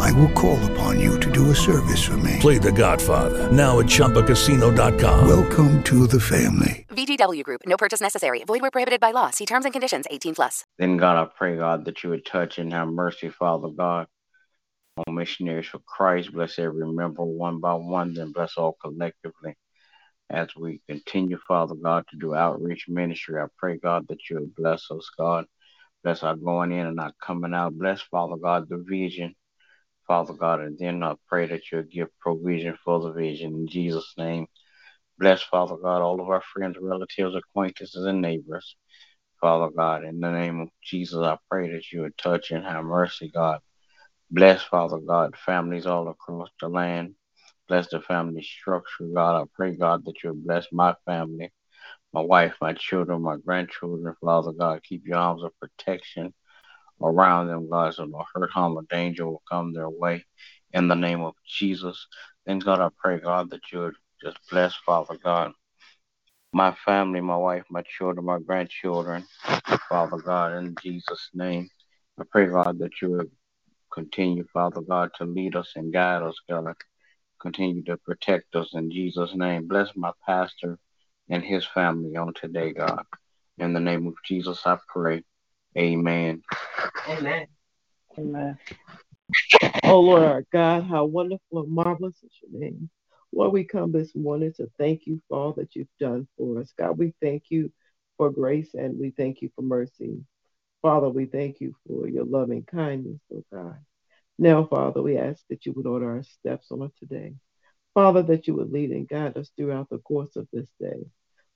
I will call upon you to do a service for me. Play The Godfather now at ChumbaCasino.com. Welcome to the family. VGW Group. No purchase necessary. Void where prohibited by law. See terms and conditions. 18 plus. Then God, I pray God that you would touch and have mercy, Father God, on missionaries for Christ. Bless every member one by one. Then bless all collectively. As we continue, Father God, to do outreach ministry, I pray God that you would bless us, God. Bless our going in and our coming out. Bless, Father God, the vision. Father God, and then I pray that you'll give provision for the vision in Jesus' name. Bless, Father God, all of our friends, relatives, acquaintances, and neighbors. Father God, in the name of Jesus, I pray that you would touch and have mercy, God. Bless, Father God, families all across the land. Bless the family structure, God. I pray, God, that you would bless my family, my wife, my children, my grandchildren. Father God, keep your arms of protection around them, God, so no hurt, harm, or danger will come their way. In the name of Jesus. Then, God, I pray, God, that you would just bless, Father God, my family, my wife, my children, my grandchildren, Father God, in Jesus' name. I pray, God, that you would continue, Father God, to lead us and guide us, God. Continue to protect us in Jesus' name. Bless my pastor and his family on today, God. In the name of Jesus, I pray. Amen. Amen. Amen. Oh Lord our God, how wonderful and marvelous is your name. Lord, we come this morning to thank you for all that you've done for us. God, we thank you for grace and we thank you for mercy. Father, we thank you for your loving kindness, oh God. Now, Father, we ask that you would order our steps on today. Father, that you would lead and guide us throughout the course of this day.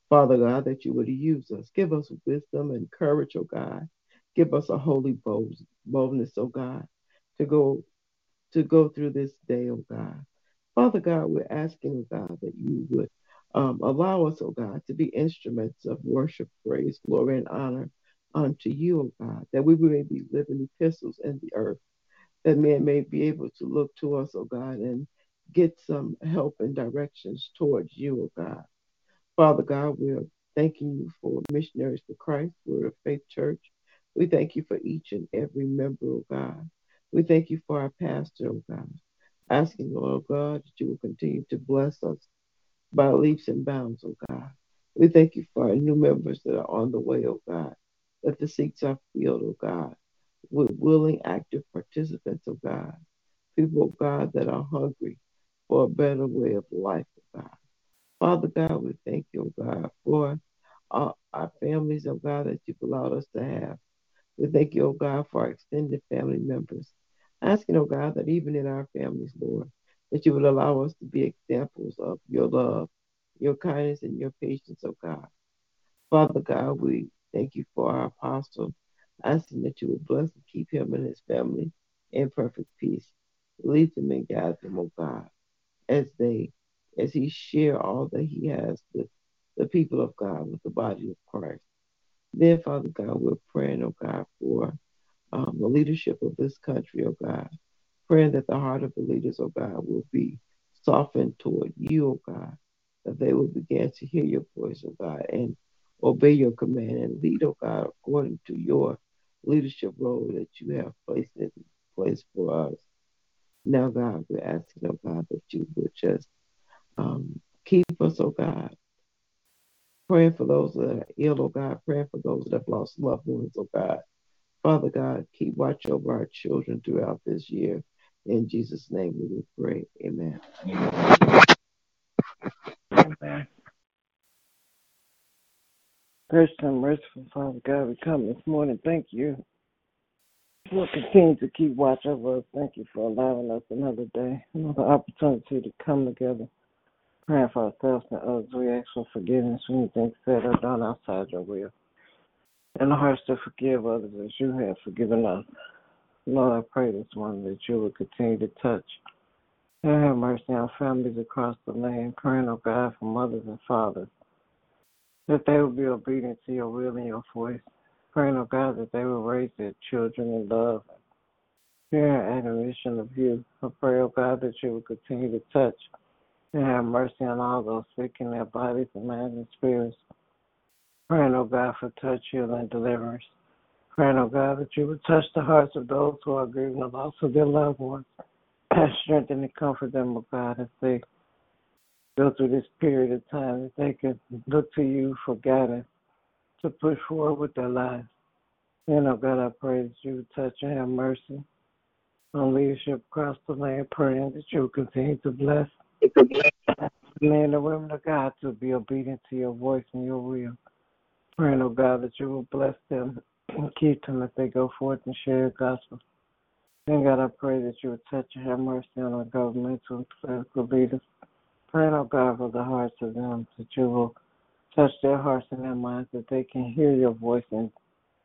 Father God, that you would use us. Give us wisdom and courage, oh God. Give us a holy boldness, oh God, to go to go through this day, oh God. Father God, we're asking, oh God, that you would um, allow us, oh God, to be instruments of worship, praise, glory, and honor unto you, oh God, that we may be living epistles in the earth, that men may be able to look to us, oh God, and get some help and directions towards you, oh God. Father God, we're thanking you for Missionaries for Christ. We're a faith church. We thank you for each and every member, oh God. We thank you for our pastor, oh God. Asking, Lord God, that you will continue to bless us by leaps and bounds, oh God. We thank you for our new members that are on the way, oh God. That the seats are filled, oh God, with willing, active participants, oh God. People, oh God, that are hungry for a better way of life, oh God. Father God, we thank you, oh God, for our, our families, oh God, that you've allowed us to have. Thank you, oh God, for our extended family members. Asking, oh God, that even in our families, Lord, that you would allow us to be examples of your love, your kindness, and your patience, oh God. Father God, we thank you for our apostle, asking that you would bless and keep him and his family in perfect peace. Lead them and guide them, oh God, as they as he share all that he has with the people of God, with the body of Christ. Then, Father God, we're praying, oh God, for um, the leadership of this country, oh God. Praying that the heart of the leaders, oh God, will be softened toward you, oh God. That they will begin to hear your voice, oh God, and obey your command and lead, oh God, according to your leadership role that you have placed in place for us. Now, God, we're asking, oh God, that you would just um, keep us, oh God. Praying for those that are ill, oh God. Praying for those that have lost loved ones, oh God. Father God, keep watch over our children throughout this year. In Jesus' name we will pray. Amen. Amen. Gracious and merciful Father God, we come this morning. Thank you We'll continue to keep watch over us. Thank you for allowing us another day, another opportunity to come together, praying for ourselves and others. We ask for forgiveness for anything said or done outside your will. And the hearts to forgive others as you have forgiven us. Lord, I pray this morning that you will continue to touch and have mercy on families across the land, praying, oh God, for mothers and fathers that they will be obedient to your will and your voice. Praying, oh God, that they will raise their children in love, fear, and adoration of you. I pray, oh God, that you will continue to touch and have mercy on all those sick in their bodies and minds and spirits. Praying, oh God, for touch, healing, and deliverance. Praying, oh God, that you would touch the hearts of those who are grieving the loss of their loved ones. and Strengthen and comfort them, oh God, as they go through this period of time, that they can look to you for guidance to push forward with their lives. And oh God, I pray that you would touch and have mercy on leadership across the land, praying that you will continue to bless the men and women of God to be obedient to your voice and your will. Praying, oh God, that you will bless them and keep them as they go forth and share your gospel. And God, I pray that you would touch and have mercy on our governmental and political leaders. Praying, oh God, for the hearts of them, that you will touch their hearts and their minds, that they can hear your voice and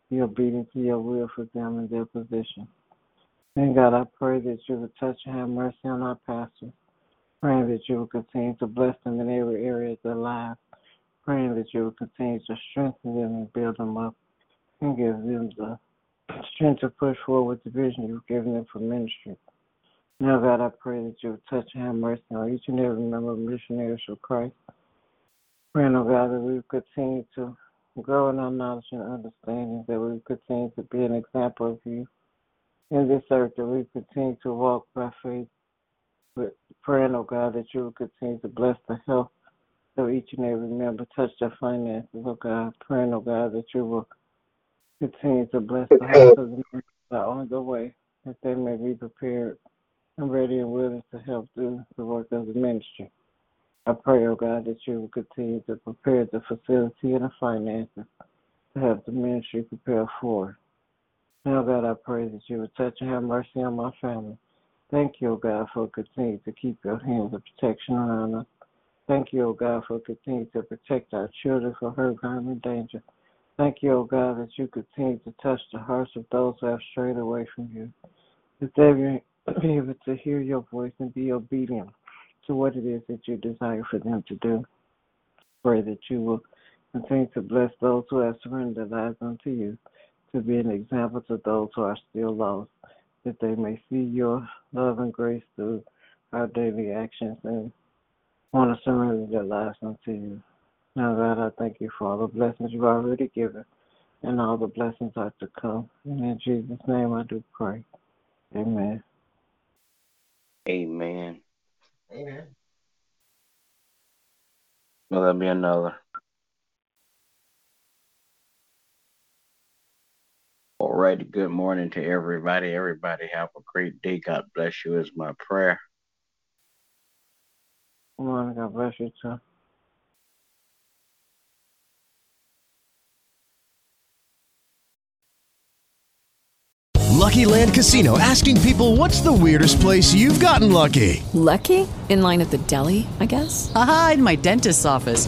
be obedient to your will for them and their position. And God, I pray that you would touch and have mercy on our pastors. Praying that you will continue to bless them in every area of their lives. Praying that you will continue to strengthen them and build them up and give them the strength to push forward with the vision you've given them for ministry. Now, God, I pray that you will touch and have mercy on each and every member of missionaries for Christ. Praying, oh God, that we would continue to grow in our knowledge and understanding, that we would continue to be an example of you in this earth, that we continue to walk by faith. But praying, oh God, that you will continue to bless the health of each and every member, touch their finances, oh God. Praying, oh God, that you will continue to bless the health of the that on the way, that they may be prepared and ready and willing to help do the work of the ministry. I pray, oh God, that you will continue to prepare the facility and the finances to have the ministry prepared for it. Now, God, I pray that you would touch and have mercy on my family. Thank you, O God, for continuing to keep your hands of protection around us. Thank you, O God, for continuing to protect our children from hurt, harm, and danger. Thank you, O God, that you continue to touch the hearts of those who have strayed away from you. That they be able to hear your voice and be obedient to what it is that you desire for them to do. Pray that you will continue to bless those who have surrendered their lives unto you to be an example to those who are still lost, that they may see your love and grace through our daily actions and want to surrender their lives unto you. Now, God, I thank you for all the blessings you've already given and all the blessings are to come. And in Jesus' name I do pray. Amen. Amen. Amen. Will there be another? Alrighty, good morning to everybody. Everybody have a great day. God bless you is my prayer. Come on, God bless you too. Lucky Land Casino asking people what's the weirdest place you've gotten lucky? Lucky? In line at the deli, I guess? Aha, in my dentist's office.